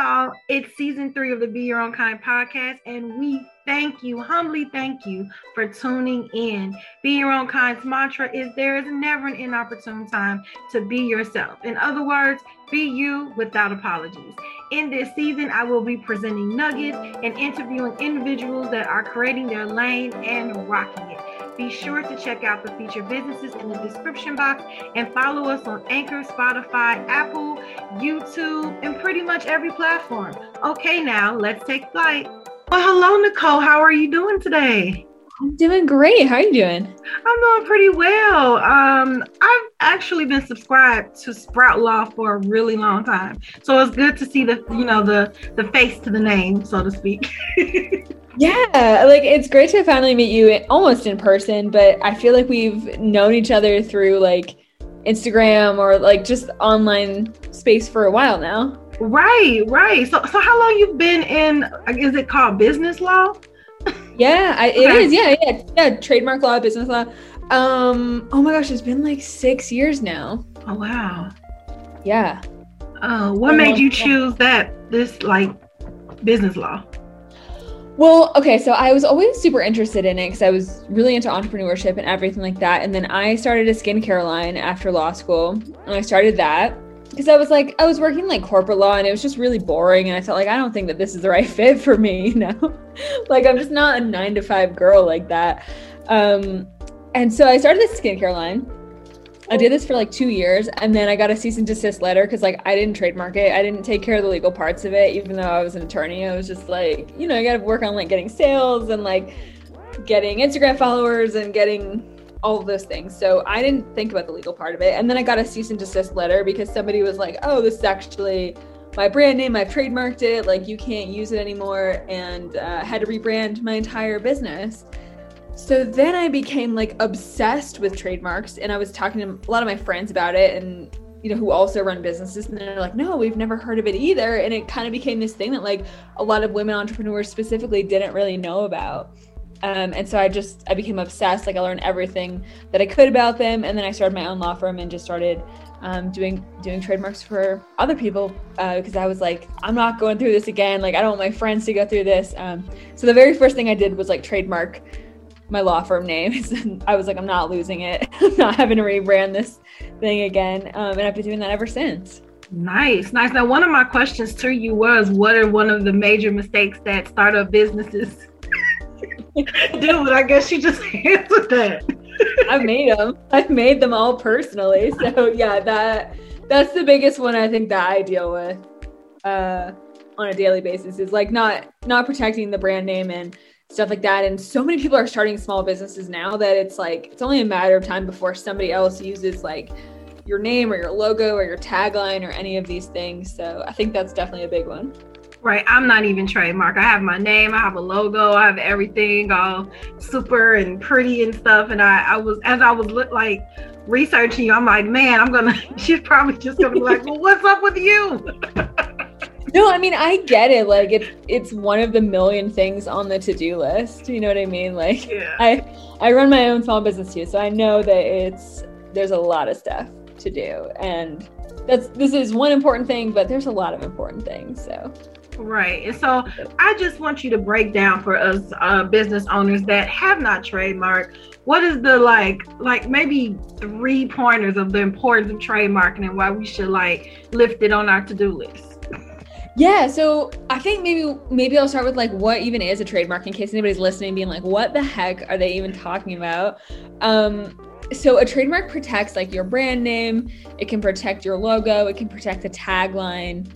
y'all. It's season three of the Be Your Own Kind podcast, and we thank you, humbly thank you for tuning in. Be Your Own Kind's mantra is there is never an inopportune time to be yourself. In other words, be you without apologies. In this season, I will be presenting nuggets and interviewing individuals that are creating their lane and rocking it. Be sure to check out the featured businesses in the description box and follow us on Anchor, Spotify, Apple, YouTube, and pretty much every platform. Okay, now let's take flight. Well, hello, Nicole. How are you doing today? I'm doing great. How are you doing? I'm doing pretty well. Um, I've actually been subscribed to Sprout Law for a really long time, so it's good to see the you know the the face to the name, so to speak. yeah, like it's great to finally meet you almost in person, but I feel like we've known each other through like Instagram or like just online space for a while now. Right, right. So, so how long you've been in? Is it called business law? Yeah, I, it okay. is. Yeah, yeah, yeah. Trademark law, business law. Um. Oh my gosh, it's been like six years now. Oh wow. Yeah. Uh, what made you choose that this like business law? Well, okay, so I was always super interested in it because I was really into entrepreneurship and everything like that. And then I started a skincare line after law school, and I started that because I was like, I was working like corporate law and it was just really boring. And I felt like, I don't think that this is the right fit for me, you know? like, I'm just not a nine to five girl like that. Um, and so I started this skincare line. I did this for like two years and then I got a cease and desist letter because like I didn't trademark it. I didn't take care of the legal parts of it, even though I was an attorney. I was just like, you know, I got to work on like getting sales and like getting Instagram followers and getting all of those things. So I didn't think about the legal part of it. And then I got a cease and desist letter because somebody was like, oh, this is actually my brand name. I've trademarked it. Like, you can't use it anymore. And uh, had to rebrand my entire business. So then I became like obsessed with trademarks. And I was talking to a lot of my friends about it and, you know, who also run businesses. And they're like, no, we've never heard of it either. And it kind of became this thing that like a lot of women entrepreneurs specifically didn't really know about. Um, and so I just I became obsessed. Like I learned everything that I could about them, and then I started my own law firm and just started um, doing doing trademarks for other people because uh, I was like, I'm not going through this again. Like I don't want my friends to go through this. Um, so the very first thing I did was like trademark my law firm name. I was like, I'm not losing it. I'm not having to rebrand this thing again. Um, and I've been doing that ever since. Nice, nice. Now, one of my questions to you was, what are one of the major mistakes that startup businesses Dude, I guess you just answered that. I've made them. I've made them all personally. So yeah, that that's the biggest one I think that I deal with uh, on a daily basis is like not not protecting the brand name and stuff like that. And so many people are starting small businesses now that it's like it's only a matter of time before somebody else uses like your name or your logo or your tagline or any of these things. So I think that's definitely a big one. Right. I'm not even trademark. I have my name, I have a logo, I have everything all super and pretty and stuff. And I, I was, as I was like researching you, I'm like, man, I'm going to, she's probably just going to be like, well, what's up with you? no, I mean, I get it. Like it's, it's one of the million things on the to-do list. You know what I mean? Like yeah. I, I run my own small business too. So I know that it's, there's a lot of stuff to do. And that's, this is one important thing, but there's a lot of important things. So Right. And so I just want you to break down for us uh, business owners that have not trademarked what is the like like maybe three pointers of the importance of trademarking and why we should like lift it on our to-do list. Yeah, so I think maybe maybe I'll start with like what even is a trademark in case anybody's listening being like what the heck are they even talking about? Um so a trademark protects like your brand name, it can protect your logo, it can protect the tagline,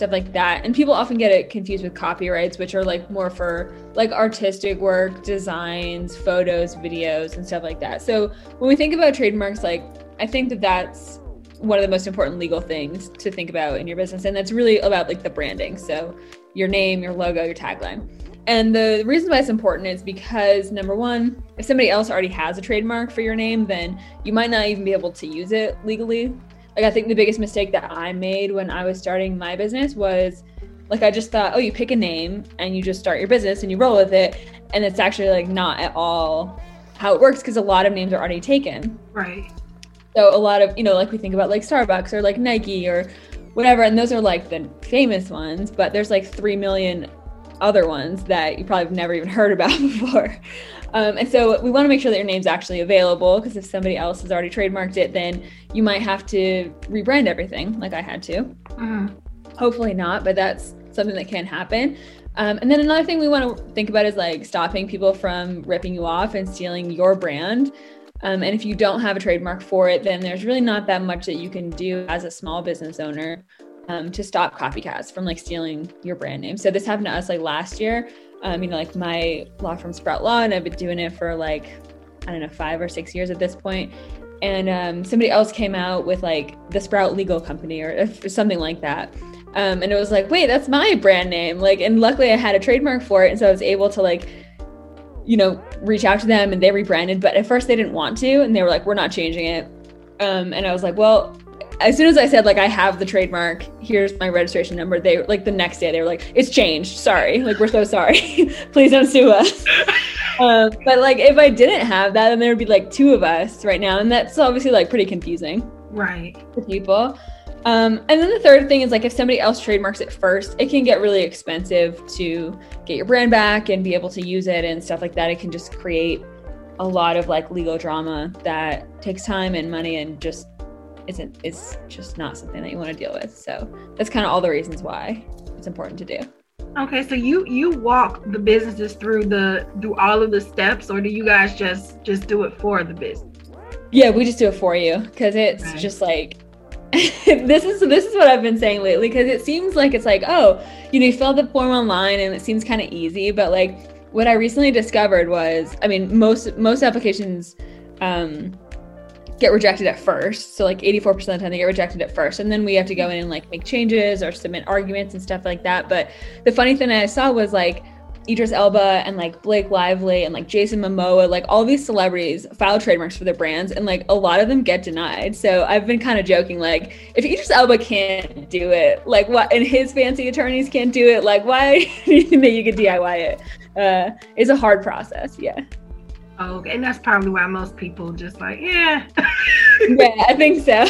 stuff like that. And people often get it confused with copyrights, which are like more for like artistic work, designs, photos, videos, and stuff like that. So when we think about trademarks, like I think that that's one of the most important legal things to think about in your business. And that's really about like the branding. So your name, your logo, your tagline. And the reason why it's important is because number one, if somebody else already has a trademark for your name, then you might not even be able to use it legally like I think the biggest mistake that I made when I was starting my business was like I just thought, oh, you pick a name and you just start your business and you roll with it, and it's actually like not at all how it works because a lot of names are already taken. Right. So a lot of you know, like we think about like Starbucks or like Nike or whatever. And those are like the famous ones, but there's like 3 million other ones that you probably have never even heard about before. Um, and so we want to make sure that your name's actually available because if somebody else has already trademarked it, then you might have to rebrand everything like I had to. Mm-hmm. Hopefully not, but that's something that can happen. Um, and then another thing we want to think about is like stopping people from ripping you off and stealing your brand. Um, and if you don't have a trademark for it, then there's really not that much that you can do as a small business owner um, to stop copycats from like stealing your brand name. So this happened to us like last year. Um, you know, like my law firm Sprout Law, and I've been doing it for like I don't know five or six years at this point. And um, somebody else came out with like the Sprout Legal Company or, or something like that. Um, and it was like, wait, that's my brand name. Like, and luckily I had a trademark for it, and so I was able to like you know, reach out to them and they rebranded. But at first they didn't want to, and they were like, "We're not changing it." Um, and I was like, "Well." As soon as I said like I have the trademark, here's my registration number. They like the next day they were like, "It's changed. Sorry, like we're so sorry. Please don't sue us." uh, but like if I didn't have that, then there would be like two of us right now, and that's obviously like pretty confusing, right, for people. Um, and then the third thing is like if somebody else trademarks it first, it can get really expensive to get your brand back and be able to use it and stuff like that. It can just create a lot of like legal drama that takes time and money and just isn't it's just not something that you want to deal with. So that's kind of all the reasons why it's important to do. Okay, so you you walk the businesses through the through all of the steps, or do you guys just just do it for the business? Yeah, we just do it for you because it's right. just like this is this is what I've been saying lately because it seems like it's like oh you know you fill out the form online and it seems kind of easy but like what I recently discovered was I mean most most applications um, get rejected at first so like 84% of the time they get rejected at first and then we have to go in and like make changes or submit arguments and stuff like that but the funny thing I saw was like Idris Elba and like Blake Lively and like Jason Momoa, like all these celebrities file trademarks for their brands and like a lot of them get denied. So I've been kind of joking, like, if Idris Elba can't do it, like what and his fancy attorneys can't do it, like why do you think that you could DIY it? Uh it's a hard process, yeah. Okay. And that's probably why most people just like, yeah. yeah, I think so.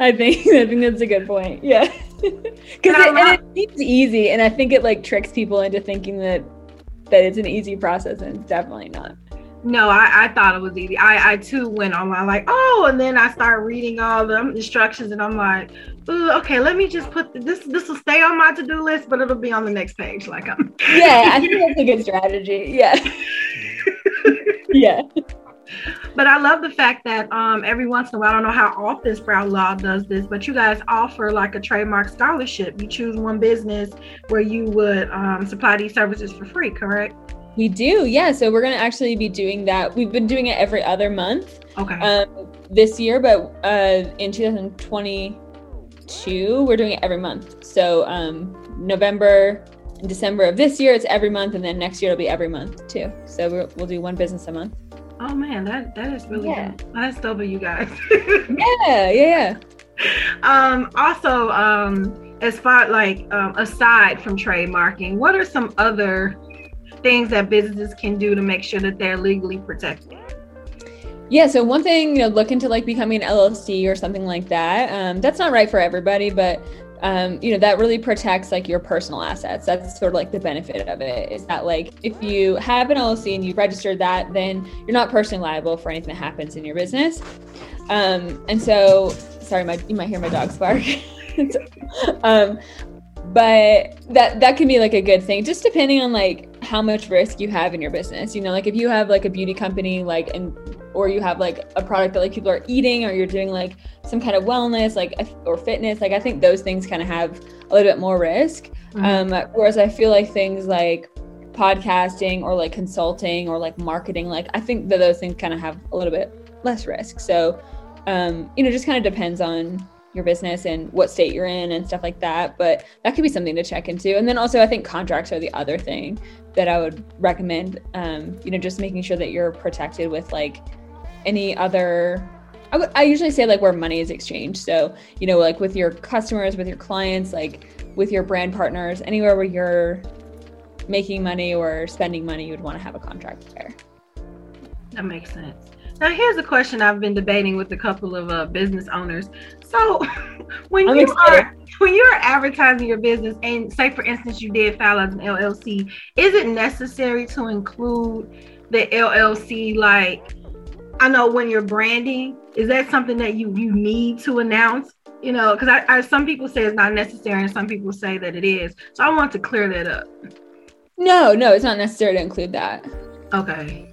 I think I think that's a good point. Yeah. Because it, and it seems easy, and I think it like tricks people into thinking that that it's an easy process, and it's definitely not. No, I, I thought it was easy. I, I too went online like, oh, and then I started reading all the instructions, and I'm like, Ooh, okay, let me just put this. This will stay on my to do list, but it'll be on the next page. Like I'm. yeah, I think that's a good strategy. Yeah. yeah. But I love the fact that um, every once in a while, I don't know how often Sprout Law does this, but you guys offer like a trademark scholarship. You choose one business where you would um, supply these services for free, correct? We do, yeah. So we're going to actually be doing that. We've been doing it every other month. Okay. Um, this year, but uh, in 2022, we're doing it every month. So um, November, and December of this year, it's every month, and then next year it'll be every month too. So we will do one business a month. Oh man, that that is really yeah. That's double you guys. yeah, yeah. Um, also, um, as far like um, aside from trademarking, what are some other things that businesses can do to make sure that they're legally protected? Yeah, so one thing, you know, look into like becoming an LLC or something like that. Um, that's not right for everybody, but um, you know that really protects like your personal assets that's sort of like the benefit of it is that like if you have an llc and you registered that then you're not personally liable for anything that happens in your business um, and so sorry my you might hear my dog bark um, but that that can be like a good thing just depending on like how much risk you have in your business. You know like if you have like a beauty company like and or you have like a product that like people are eating or you're doing like some kind of wellness like or fitness like i think those things kind of have a little bit more risk. Mm-hmm. um, whereas i feel like things like podcasting or like consulting or like marketing like i think that those things kind of have a little bit less risk. So um, you know just kind of depends on your business and what state you're in and stuff like that but that could be something to check into. And then also i think contracts are the other thing that i would recommend um, you know just making sure that you're protected with like any other I, usually say like where money is exchanged. So you know like with your customers with your clients like with your brand partners anywhere where you're making money or spending money you would want to have a contract there. That makes sense Now, here's a question I've been debating with a couple of uh, business owners. So, when I'm you excited. are when you're advertising your business, and say for instance you did file as an LLC, is it necessary to include the LLC? Like, I know when you're branding, is that something that you you need to announce? You know, because I, I some people say it's not necessary, and some people say that it is. So I want to clear that up. No, no, it's not necessary to include that. Okay.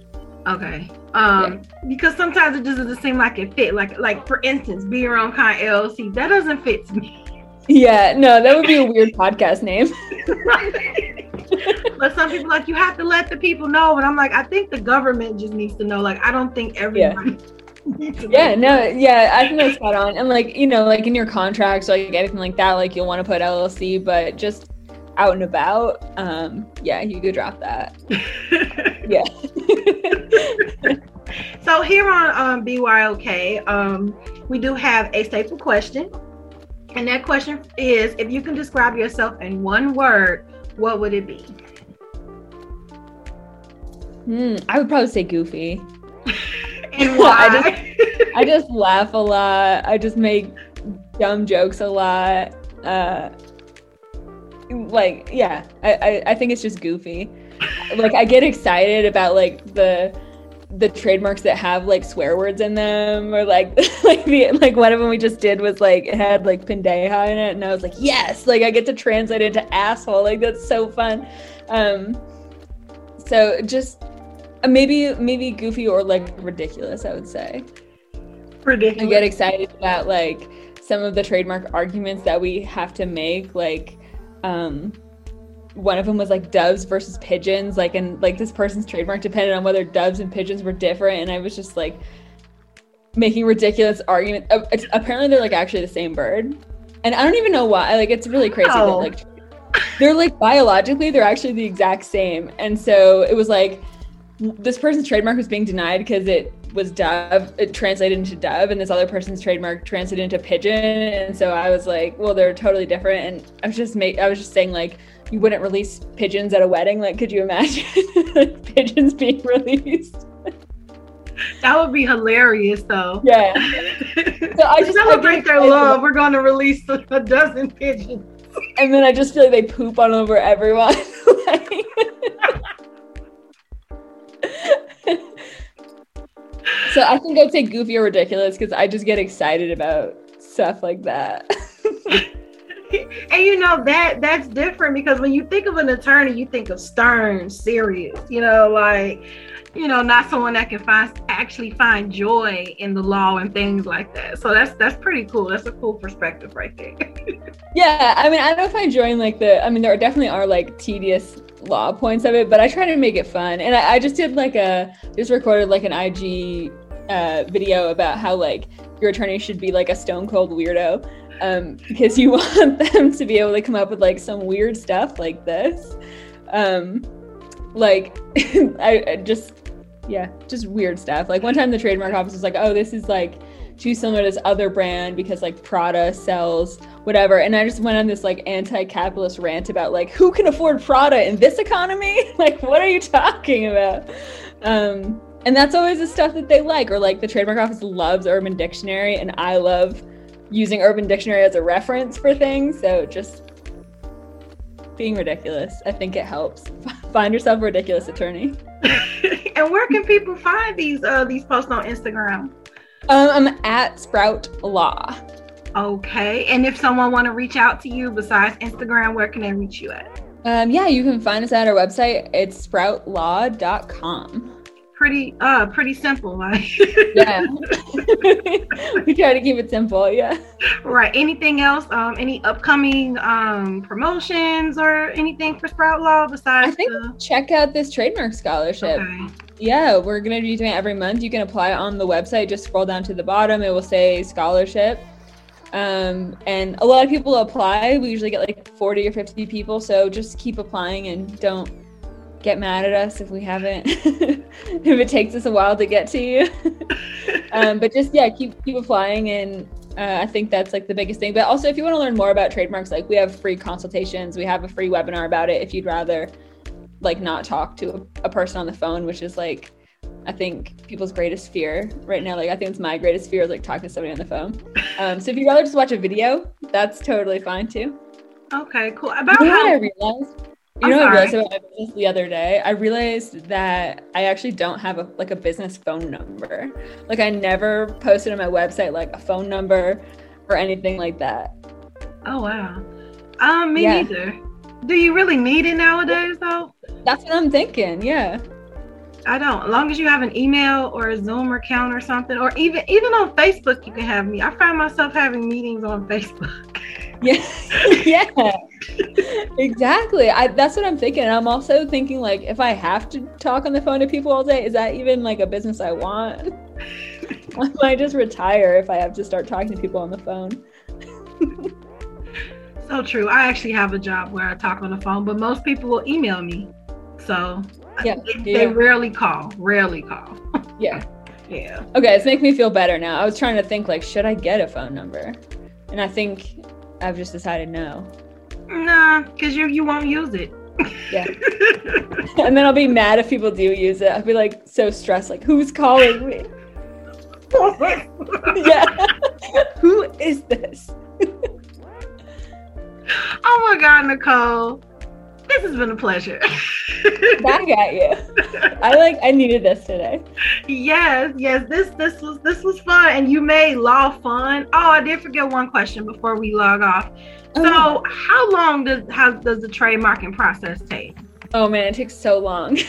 Okay. Um, because sometimes it just doesn't seem like it fit. Like, like for instance, be your own kind LLC. That doesn't fit to me. Yeah, no, that would be a weird podcast name. but some people like you have to let the people know, and I'm like, I think the government just needs to know. Like, I don't think everyone. to Yeah, no, yeah, I think that's spot on. And like, you know, like in your contracts, like anything like that, like you'll want to put LLC, but just out and about, um, yeah, you could drop that. Yeah. So here on um, BYOK, um, we do have a staple question, and that question is: If you can describe yourself in one word, what would it be? Hmm, I would probably say goofy. And I why? I just laugh a lot. I just make dumb jokes a lot. Uh, like, yeah, I, I, I think it's just goofy. Like, I get excited about like the the trademarks that have like swear words in them, or like like the like one of them we just did was like it had like pendeja in it, and I was like, yes, like I get to translate it to asshole. Like that's so fun. Um, so just uh, maybe maybe goofy or like ridiculous. I would say. Ridiculous I get excited about like some of the trademark arguments that we have to make like um one of them was like doves versus pigeons like and like this person's trademark depended on whether doves and pigeons were different and i was just like making ridiculous arguments uh, apparently they're like actually the same bird and i don't even know why like it's really crazy that like they're like biologically they're actually the exact same and so it was like this person's trademark was being denied because it was dove it translated into dove and this other person's trademark translated into pigeon and so i was like well they're totally different and i was just make i was just saying like you wouldn't release pigeons at a wedding like could you imagine pigeons being released that would be hilarious, though. yeah so I just- celebrate their love. We're going to release a, a dozen pigeons. and then i just feel like they poop on over everyone Like- so i think i'd say goofy or ridiculous because i just get excited about stuff like that and you know that that's different because when you think of an attorney, you think of stern, serious. You know, like you know, not someone that can find actually find joy in the law and things like that. So that's that's pretty cool. That's a cool perspective right there. Yeah, I mean, I don't find enjoying like the. I mean, there definitely are like tedious law points of it, but I try to make it fun. And I, I just did like a just recorded like an IG uh, video about how like your attorney should be like a stone cold weirdo, um, because you want them to be able to come up with like some weird stuff like this, um, like I, I just yeah, just weird stuff. Like one time the trademark office was like, oh, this is like too similar to this other brand because like Prada sells whatever. And I just went on this like anti-capitalist rant about like who can afford Prada in this economy? like what are you talking about? Um and that's always the stuff that they like or like the trademark office loves Urban Dictionary and I love using Urban Dictionary as a reference for things. So just being ridiculous. I think it helps. Find yourself a ridiculous attorney. and where can people find these uh these posts on Instagram? Um, I'm at Sprout Law. Okay. And if someone want to reach out to you besides Instagram, where can they reach you at? Um, yeah, you can find us at our website. It's sproutlaw.com. Pretty uh pretty simple, like Yeah. we try to keep it simple. Yeah. right. Anything else? Um, any upcoming um promotions or anything for Sprout Law besides I think the check out this trademark scholarship. okay. Yeah, we're going to be doing it every month. You can apply on the website. Just scroll down to the bottom. It will say scholarship. Um, and a lot of people apply. We usually get like 40 or 50 people. So just keep applying and don't get mad at us if we haven't, if it takes us a while to get to you. um, but just, yeah, keep, keep applying. And uh, I think that's like the biggest thing. But also, if you want to learn more about trademarks, like we have free consultations, we have a free webinar about it if you'd rather like not talk to a, a person on the phone, which is like I think people's greatest fear right now. Like I think it's my greatest fear is like talking to somebody on the phone. Um, so if you'd rather just watch a video, that's totally fine too. Okay, cool. About You know how I realized? You I'm know what I realized about my business the other day? I realized that I actually don't have a like a business phone number. Like I never posted on my website like a phone number or anything like that. Oh wow. Um, me Yeah. neither. Do you really need it nowadays though? That's what I'm thinking. Yeah. I don't. As long as you have an email or a Zoom account or something, or even even on Facebook, you can have me. I find myself having meetings on Facebook. Yeah. yeah. exactly. I that's what I'm thinking. And I'm also thinking like if I have to talk on the phone to people all day, is that even like a business I want? I might just retire if I have to start talking to people on the phone. So true. I actually have a job where I talk on the phone, but most people will email me. So Yeah. they, Yeah. they rarely call. Rarely call. Yeah. Yeah. Okay, it's making me feel better now. I was trying to think like, should I get a phone number? And I think I've just decided no. Nah, because you you won't use it. Yeah. And then I'll be mad if people do use it. I'll be like so stressed, like who's calling me? yeah. Who is this? oh my God, Nicole. This has been a pleasure. Back at you. I like I needed this today. yes, yes. This this was this was fun, and you made law fun. Oh, I did forget one question before we log off. Oh. So, how long does how does the trademarking process take? Oh man, it takes so long.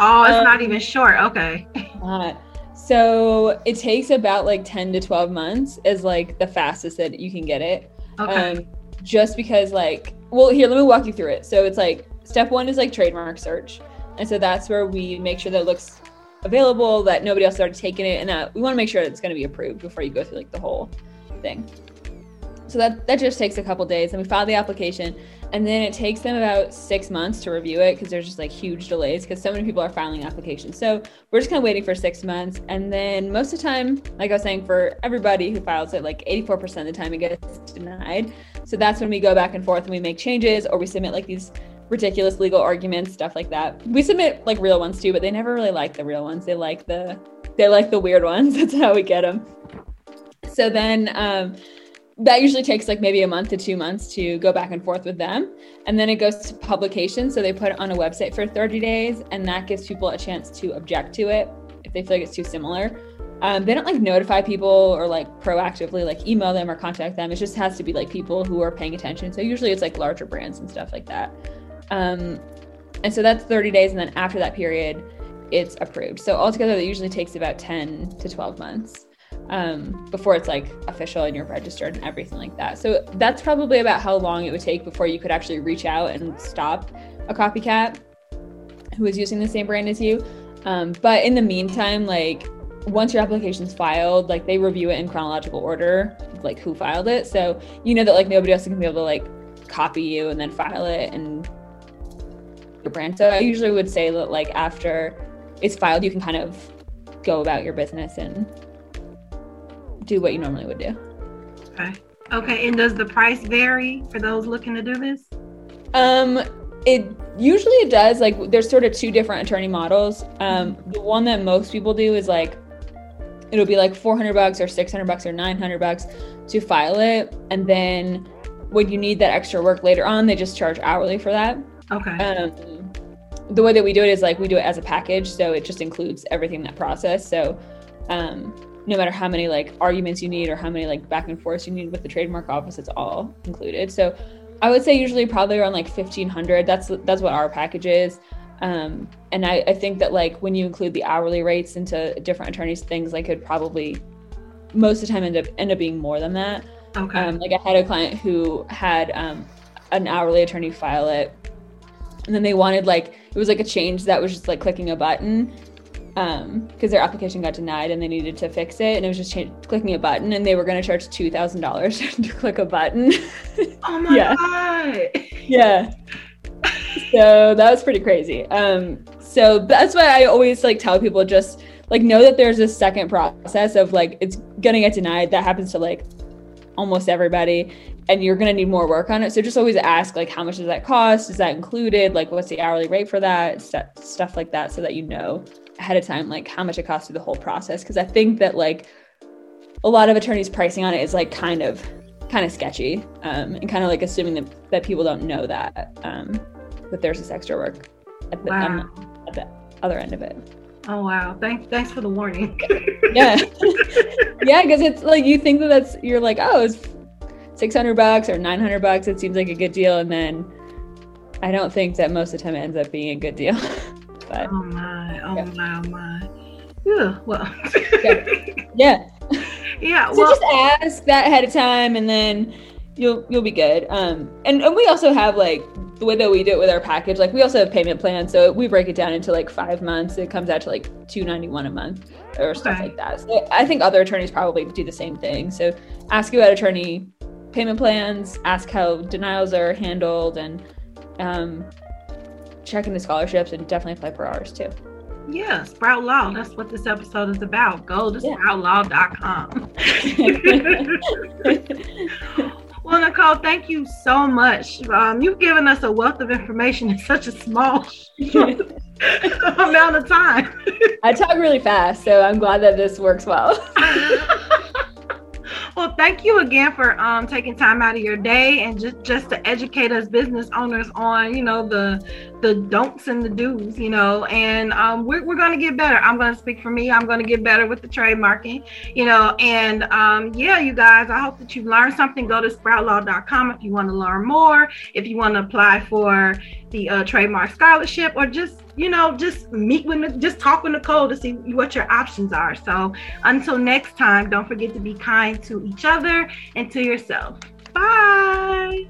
Oh, it's not Um, even short. Okay. Uh, so it takes about like 10 to 12 months is like the fastest that you can get it. Okay. Um, just because like, well, here, let me walk you through it. So it's like step one is like trademark search. And so that's where we make sure that it looks available, that nobody else already taken it, and that we want to make sure it's going to be approved before you go through like the whole thing. So that that just takes a couple days, and we file the application, and then it takes them about six months to review it because there's just like huge delays because so many people are filing applications. So we're just kind of waiting for six months, and then most of the time, like I was saying, for everybody who files it, like 84% of the time it gets denied. So that's when we go back and forth and we make changes or we submit like these ridiculous legal arguments, stuff like that. We submit like real ones too, but they never really like the real ones. They like the they like the weird ones. That's how we get them. So then um, that usually takes like maybe a month to two months to go back and forth with them. And then it goes to publication. So they put it on a website for 30 days, and that gives people a chance to object to it if they feel like it's too similar. Um, they don't like notify people or like proactively like email them or contact them. It just has to be like people who are paying attention. So usually it's like larger brands and stuff like that. Um, and so that's 30 days. And then after that period, it's approved. So altogether, that usually takes about 10 to 12 months um, before it's like official and you're registered and everything like that. So that's probably about how long it would take before you could actually reach out and stop a copycat who is using the same brand as you. Um, but in the meantime, like once your application's filed, like they review it in chronological order, like who filed it. So you know that like nobody else can be able to like copy you and then file it and your brand. So I usually would say that like after it's filed, you can kind of go about your business and do what you normally would do. Okay. Okay. And does the price vary for those looking to do this? Um, it usually it does. Like there's sort of two different attorney models. Um, the one that most people do is like it'll be like 400 bucks or 600 bucks or 900 bucks to file it, and then when you need that extra work later on, they just charge hourly for that. Okay. Um, the way that we do it is like we do it as a package, so it just includes everything in that process. So, um, no matter how many like arguments you need or how many like back and forth you need with the trademark office, it's all included. So, I would say usually probably around like fifteen hundred. That's that's what our package is. Um, and I, I think that like when you include the hourly rates into different attorneys' things, like could probably most of the time end up end up being more than that. okay. Um, like I had a client who had um, an hourly attorney file it, and then they wanted like it was like a change that was just like clicking a button because their application got denied and they needed to fix it, and it was just cha- clicking a button, and they were going to charge two thousand dollars to click a button. oh my yeah. God. yeah. So that was pretty crazy. Um, so that's why I always like tell people just like know that there's a second process of like it's gonna get denied. That happens to like almost everybody, and you're gonna need more work on it. So just always ask like how much does that cost? Is that included? Like what's the hourly rate for that? Stu- Stuff like that, so that you know ahead of time like how much it costs through the whole process because I think that like a lot of attorneys pricing on it is like kind of kind of sketchy um, and kind of like assuming that, that people don't know that um, that there's this extra work at the, Wow. um, at the other end of it. Oh wow. Thanks thanks for the warning. Yeah, yeah, because it's like you think that that's you're like oh it's six hundred bucks or nine hundred bucks. It seems like a good deal, and then I don't think that most of the time it ends up being a good deal. but Oh my, oh Yeah. my, oh my. Yeah, well. Yeah. yeah, yeah, so well, just ask that ahead of time and then you'll you'll be good um and, and we also have like the way that we do it with our package like we also have payment plans so we break it down into like five months it comes out to like 291 a month or stuff like that so i think other attorneys probably do the same thing so ask about attorney payment plans ask how denials are handled and um check into scholarships and definitely apply for ours too yeah, Sprout Law. That's what this episode is about. Go to Yeah. sproutlaw.com. Well, Nicole, thank you so much. Um, you've given us a wealth of information in such a small amount of time. i talk really fast so i'm glad that this works well well, thank you again for um, taking time out of your day and just just to educate us business owners on you know the the don'ts and the do's, you know. And um, we're we're gonna get better. I'm gonna speak for me. I'm gonna get better with the trademarking, you know. And um, yeah, you guys, I hope that you've learned something. Go to sproutlaw.com if you want to learn more. If you want to apply for the uh, trademark scholarship or just you know just meet with just talk with nicole to see what your options are. So until next time don't forget to be kind to each other and to yourself. Bye